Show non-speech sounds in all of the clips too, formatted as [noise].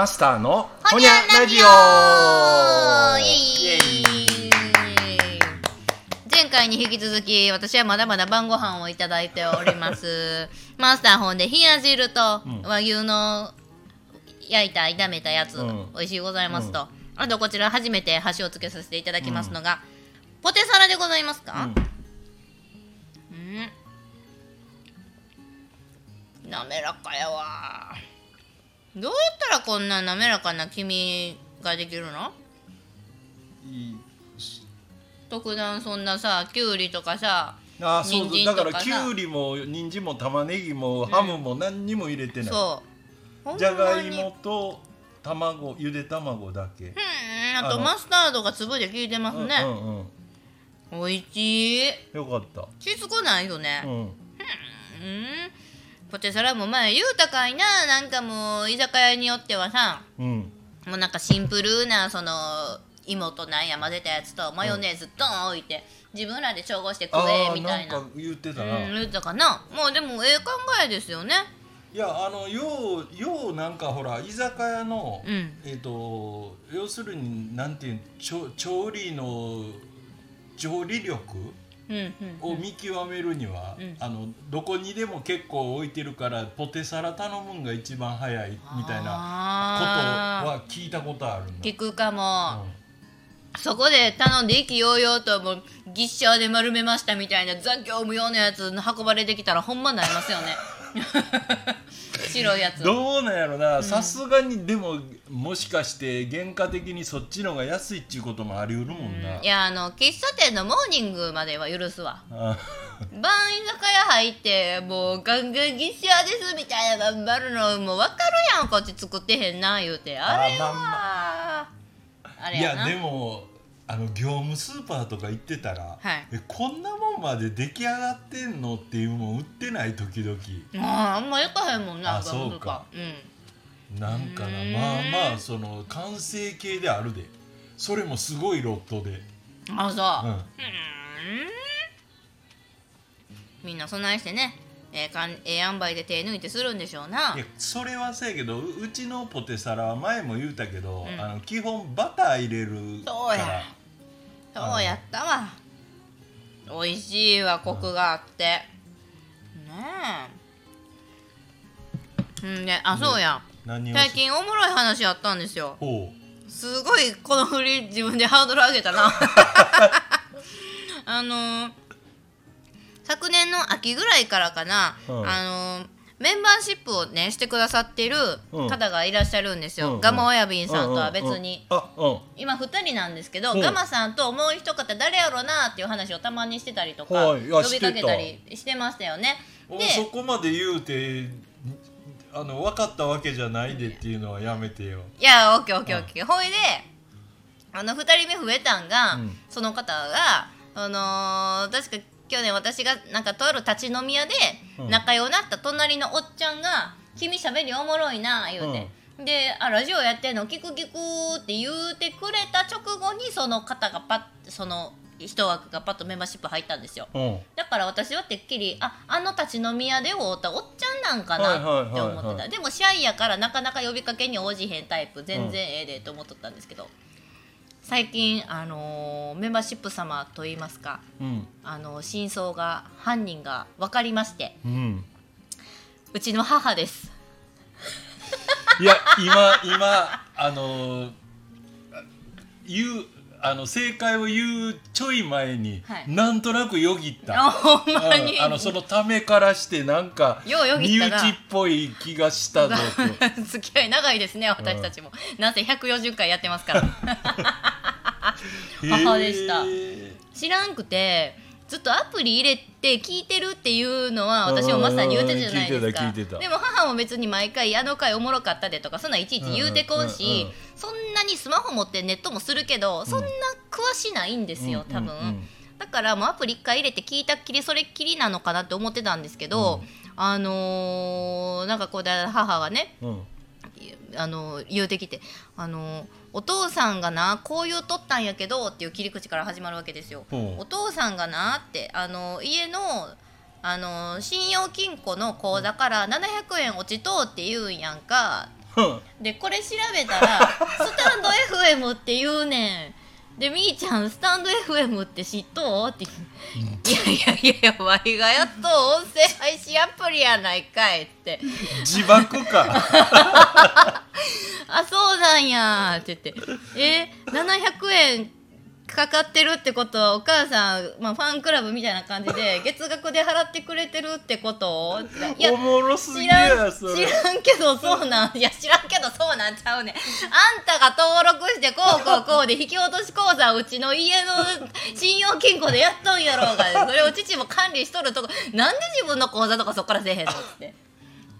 マスターのほにゃラジオ。前回に引き続き私はまだまだ晩ご飯をいただいております。[laughs] マスター本で冷や汁とうん和牛の焼いた炒めたやつ、うん。美味しいございますと、あとこちら初めて箸をつけさせていただきますのが、ポテサラでございますか、うん、滑らかやわどうやったらこんな滑らかな黄身ができるの？いい特段そんなさきゅうりとかさあそう人参だからきゅうりも人参も玉ねぎもハムも何にも入れてない、そう。ほんまにじゃがいもと卵ゆで卵だけ、うんあとマスタードが粒で効いてますね、うんうんうん。おいしい。よかった。しつこないよね。うん。うんポテサラも前言うたかいな。なんかもう居酒屋によってはさうん。もうなんかシンプルなその芋となんや混ぜたやつとマヨネーズドン置いて自分らで調合して食あえあみたいな。なんか言ってたうな、ん言うたかな。もうでもええ考えですよね。いやあのようようなんかほら居酒屋の、うん。えっ、と要するになんていう調調理の調理力を見極めるには、うん。あのどこにでも結構置いてるからポテサラ頼むんが一番早いみたいなことあは聞いたことあるん聞くかも、うん。そこで頼んで意気揚々ともうギッシャーで丸めましたみたいな残業無用のやつ運ばれてきたらほんまなりますよね [laughs] 白いやつ。どうなんやろな。さすがにでももしかして原価的にそっちのが安いっちゅうこともあり得るもんな、いやあの喫茶店のモーニングまでは許すわ。あ。晩居酒屋入ってもうガンガンギッシャーですみたいな頑張るのもう分かるやんこっち作ってへんな言うて。あれは。ああれやな。いやでもあの業務スーパーとか行ってたら、はい。えこんなもんまで出来上がってんのっていうもん売ってない時々。あああんまやかへんもんなあそうか。うん。なんかな。まあまあその完成形であるで。それもすごいロットで、あそう、うん、みんな備えしてねええかんええ塩梅で手抜いてするんでしょうな。いやそれはそうやけどううちのポテサラは前も言うたけど、うん。あの基本バター入れるそうや。からそうやったわ。美味しいわコクがあって。ねえ。うんであそうや最近おもろい話あったんですよ。ほすごいこの振り自分でハードル上げたな。[laughs] あのー昨年の秋ぐらいからかな、うん。あのーメンバーシップをねしてくださってるうん。方がいらっしゃるんですよ、うんうん。ガマ親瓶うさんとは別に、今2人なんですけど、うん。ガマさんともう一方誰やろなっていう話をたまにしてたりとか、呼びかけたりしてましたよね。でおそこまで言うてあの分かったわけじゃないでっていうのはやめてよ。いやオッケーオッケーオッケー、ほいであの2人目増えたんが、うん。その方があのー確か去年私がなんかとある立ち飲み屋でうん。仲良くなった隣のおっちゃんが「君しゃべりおもろいな」言うて、であ「ラジオやってんの？聞く聞く」って言うてくれた直後にその方がパッその一枠がパッとメンバーシップ入ったんですよ。うん。だから私はてっきりああの立ち飲み屋で会うたおっちゃんなんかなって思ってた。でもシャイやからなかなか呼びかけに応じへんタイプ。全然ええでと思っとったんですけど、最近、あのーメンバーシップ様といいますか、うん。あのー真相が犯人が分かりましてうん。うちの母です。いや今今あの言うあの正解を言うちょい前に、はい。なんとなくよぎった。あほんまに。うんあのそのためからしてなんか身内っぽい気がしたぞと。[laughs] 付き合い長いですね私たちも、なんせ140回やってますから母でした。知らんくてずっとアプリ入れて聞いてるっていうのは私もまさに言うてたじゃないですか。でも母も別に毎回あの回おもろかったでとかそんなんいちいち言うてこんしうんそんなにスマホ持ってネットもするけどそんな詳しないんですよ多分、だからもうアプリ1回入れて聞いたっきりそれっきりなのかなって思ってたんですけど、あのーなんかこうで母がねうんあの言うてきてあのお父さんがなこういうとったんやけどっていう切り口から始まるわけですよ。お父さんがなってあの家のあの信用金庫の口座から700円落ちとうって言うんやんか。うん。でこれ調べたらスタンド FM って言うねんでみーちゃんスタンド FM って知っとう？って言ういやいやいやわいがやっと音声配信アプリやないかいって。自爆か。[laughs] あそうなんやって言って。え700円かかってるってことはお母さん、まあ、ファンクラブみたいな感じで [laughs] 月額で払ってくれてるってこといやおもろすぎ知らん知らんけどそうなんいや知らんけどそうなんちゃうねん。あんたが登録してこうこうこうで引き落とし口座うちの家の信用金庫でやっとんやろうがそれを父も管理しとるとこなんで自分の口座とかそっからせえへんのって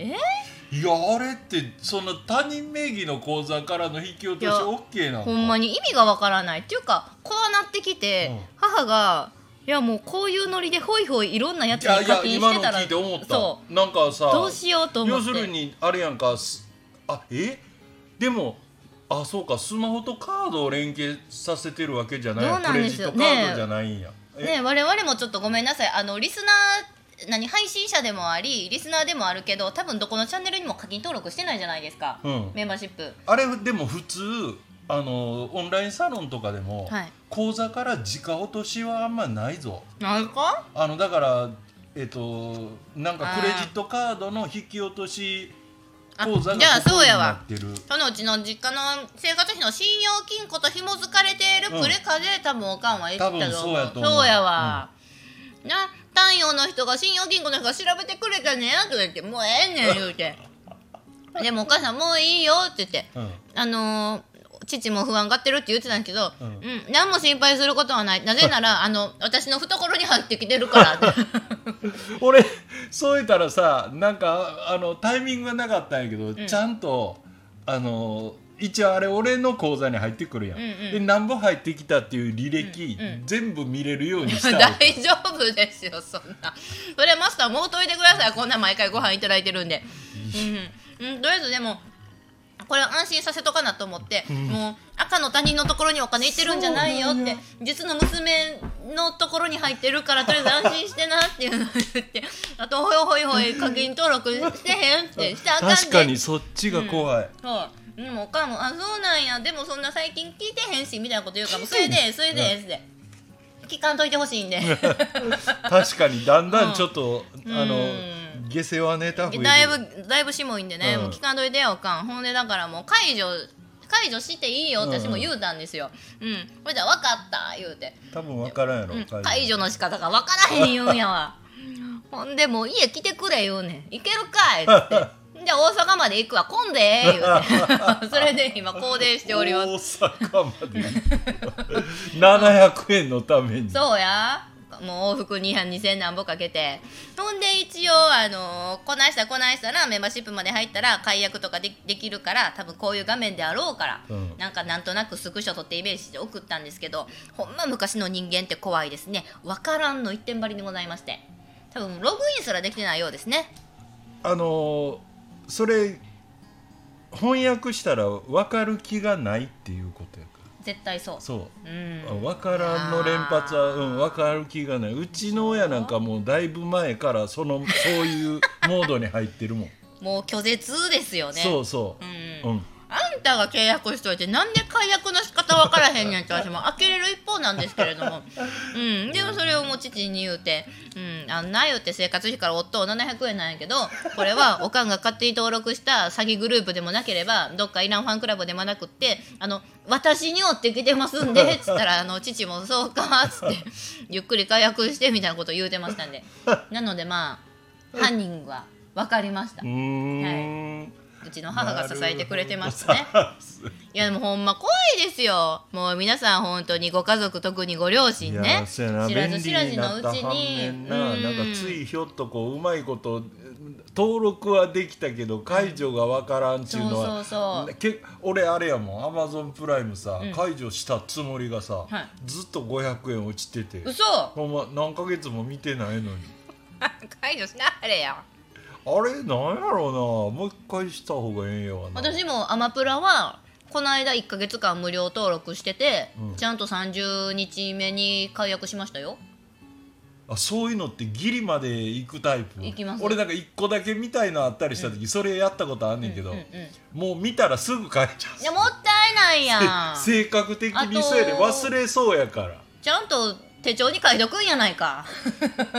え？いやあれってその他人名義の口座からの引き落としいや OK なのほんまに意味がわからない。っていうかこうなってきて、うん。母がいやもうこういうノリでホイホイいろんなやついやいやに課金今のしてたら聞いて思った。そなんかさうどうしようと思って。要するにあれやんかすあえ？でもあそうかスマホとカードを連携させてるわけじゃない。そうなんクレですよ。ジットカードじゃないんや、え？ね我々もちょっとごめんなさい。あのリスナー何配信者でもありリスナーでもあるけど多分どこのチャンネルにも課金登録してないじゃないですか、うん。メンバーシップ。あれでも普通あのオンラインサロンとかでも、はい。口座から直落としはあんまないぞ。なんか？あのだからえっとなんかクレジットカードの引き落とし口座があじゃあそうやわ。なってる。そのうちの実家の生活費の信用金庫と紐づかれているプレカで、多分おかんは言ってたと思う。そうやと思う。そうやわ、な太陽の人が信用金庫の人が調べてくれたね。とか言ってもうええねん言うて。でもお母さんもういいよって言って。うん。あのー父も不安がってるって言ってたんですけど、ううん。ん何も心配することはない。なぜなら [laughs] あの私の懐に入ってきてるから。っ [laughs] て俺そう言ったらさなんかあのタイミングがなかったんやけど、ちゃんとあの一応あれ俺の口座に入ってくるやん、うんうん。で何本入ってきたっていう履歴、うんうん全部見れるようにした大わ丈夫ですよそんな。それマスターもうといてください。こんな毎回ご飯いただいてるんで。うん、うん、とりあえずでもこれ安心させとかなと思って、もう赤の他人のところにお金いってるんじゃないよって実の娘のところに入ってるからとりあえず安心してなっていうのを言ってあとほいほいほい課金登録してへんってしてあかんで。確かにそっちが怖い、そうでもおかんも「あそうなんや。でもそんな最近聞いてへんし」みたいなこと言うからもうそれでそれでって聞かんといてほしいんで。[laughs] 確かにだんだんちょっと、ん。あのうん下世話ネタ増えだいぶだいぶしもいんでね、うん。もう聞かんといてよおかん。ほんでだからもう解除解除していいよ私も言うたんですよ。うん。それじゃ分かった言うて、多分分からんやろ、うん。解除の仕方が分からへん言うんやわ。[laughs] ほんでもう家来てくれ言うねん。行けるかいってじゃあ大阪まで行くわ。混んでえ言うて。[laughs] それで今行電しております。大阪まで700円のために。そうや。もう往復2 2000何歩かけて。ほんで一応あのこないしたこないしたらメンバーシップまで入ったら解約とかでできるから多分こういう画面であろうから、うん。なんかなんとなくスクショ撮ってイメージして送ったんですけどほんま昔の人間って怖いですね。わからんの一点張りでございまして。多分ログインすらできてないようですね。あのーそれ翻訳したら分かる気がないっていうことやか絶対そう。らそう。うん。分からんの連発は、うん、分かる気がない。うちの親なんかもうだいぶ前からその [laughs] そういうモードに入ってるもん、もう拒絶ですよね。そうそう。ん。う、うん、あんたが契約しといてなんで解約の仕方分からへんねんって私も呆れる一方なんですけれども、うん、でもそれをもう父に言うて「うん、あんな言うて生活費から夫700円なんやけどこれはおかんが勝手に登録した詐欺グループでもなければどっかイランファンクラブでもなくってあの私に追ってきてますんで」っつったらあの父も「そうか」っつってゆっくり解約してみたいなことを言うてましたんで。なのでまあ犯人は分かりました。うーんうちの母が支えてくれてますね。いやでもほんま怖いですよ。もう皆さん本当にご家族特にご両い親ね知らず知らずに。なったのうち反に面なうん。なんかついひょっとこううまいこと登録はできたけど解除がわからんっていうのは、そうそうそう。け俺あれやもん。アマゾンプライムさ、ん。解除したつもりがさ、はい。ずっと500円落ちてて。嘘。ほんま何ヶ月も見てないのに。[laughs] 解除しなはれやあれ？なんやろうな。もう一回した方がええんやわな。私もアマプラはこの間1か月間無料登録してて、うん。ちゃんと30日目に解約しましたよ。あそういうのってギリまで行くタイプ？行きます。俺なんか一個だけ見たいのあったりした時、それやったことあんねんけど、うんうんもう見たらすぐ帰っちゃう。いやもったいないやん。性格的にそうやで。あと忘れそうやから。ちゃんと手帳に書いとくんやないか。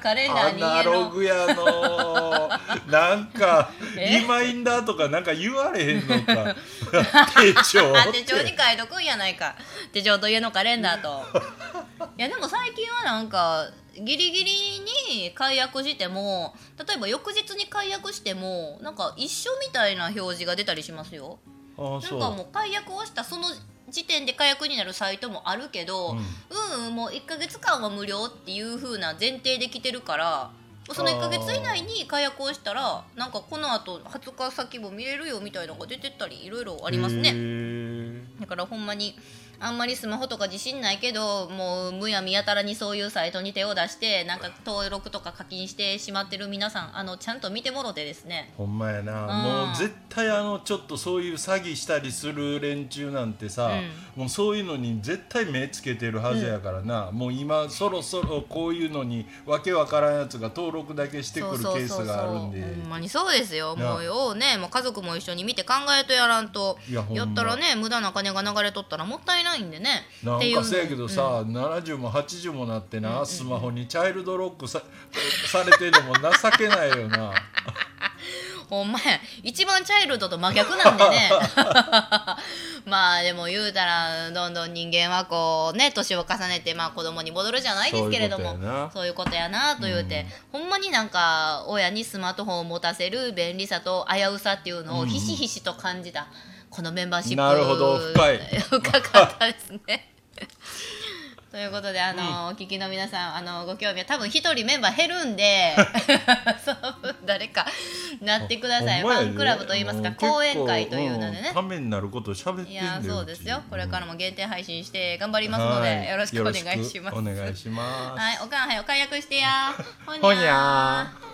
カレンダアーにナ家のログやの。なんか [laughs] え？リマインダーとかなんか言われへんのか。[laughs] 手帳。手帳に書いとくんやないか。手帳と家のカレンダーと。[laughs] いやでも最近はなんかギリギリに解約しても例えば翌日に解約してもなんか一緒みたいな表示が出たりしますよ。あなんかもう解約をしたその時点で解約になるサイトもあるけど、ううんん、もう1ヶ月間は無料っていう風な前提で来てるからその1ヶ月以内に解約をしたらなんかこのあと20日先も見れるよみたいなのが出てったりいろいろありますへねーだからほんまにあんまりスマホとか自信ないけどもうむやみやたらにそういうサイトに手を出してなんか登録とか課金してしまってる皆さんあのちゃんと見てもろてですね。ほんまやな、うん。もう絶対あのちょっとそういう詐欺したりする連中なんてさ、もうそういうのに絶対目つけてるはずやからな、もう今そろそろこういうのにわけわからんやつが登録だけしてくるケースがあるんで。ほんまにそうですよ。なもうようねもう家族も一緒に見て考えとやらんと。やったらね無駄な金が流れとったらもったいないんでね。なんかせやけどさ、70も80もなってな、スマホにチャイルドロックさ [laughs] されてるのも情けないよな。[laughs] ほんまや。一番チャイルドと真逆なんでね。[laughs] まあでも言うたらどんどん人間はこうね年を重ねてまあ子供に戻るじゃないですけれども。そういうことやな。そういうことやなと言うて、ほんまになんか親にスマートフォンを持たせる便利さと危うさっていうのをひしひしと感じた、このメンバーシップなるほど深い。深かったですね。[laughs] ということであの、お聞きの皆さんあのご興味は多分一人メンバー減るんで [laughs] その分誰かなってください。ファンクラブといいますか講演会というのでね。んためになることを喋ってんいやそうですよ。これからも限定配信して頑張りますので、はい。よろしくお願いします。お願いします。はいおかんはよ解約してや。ほほにゃー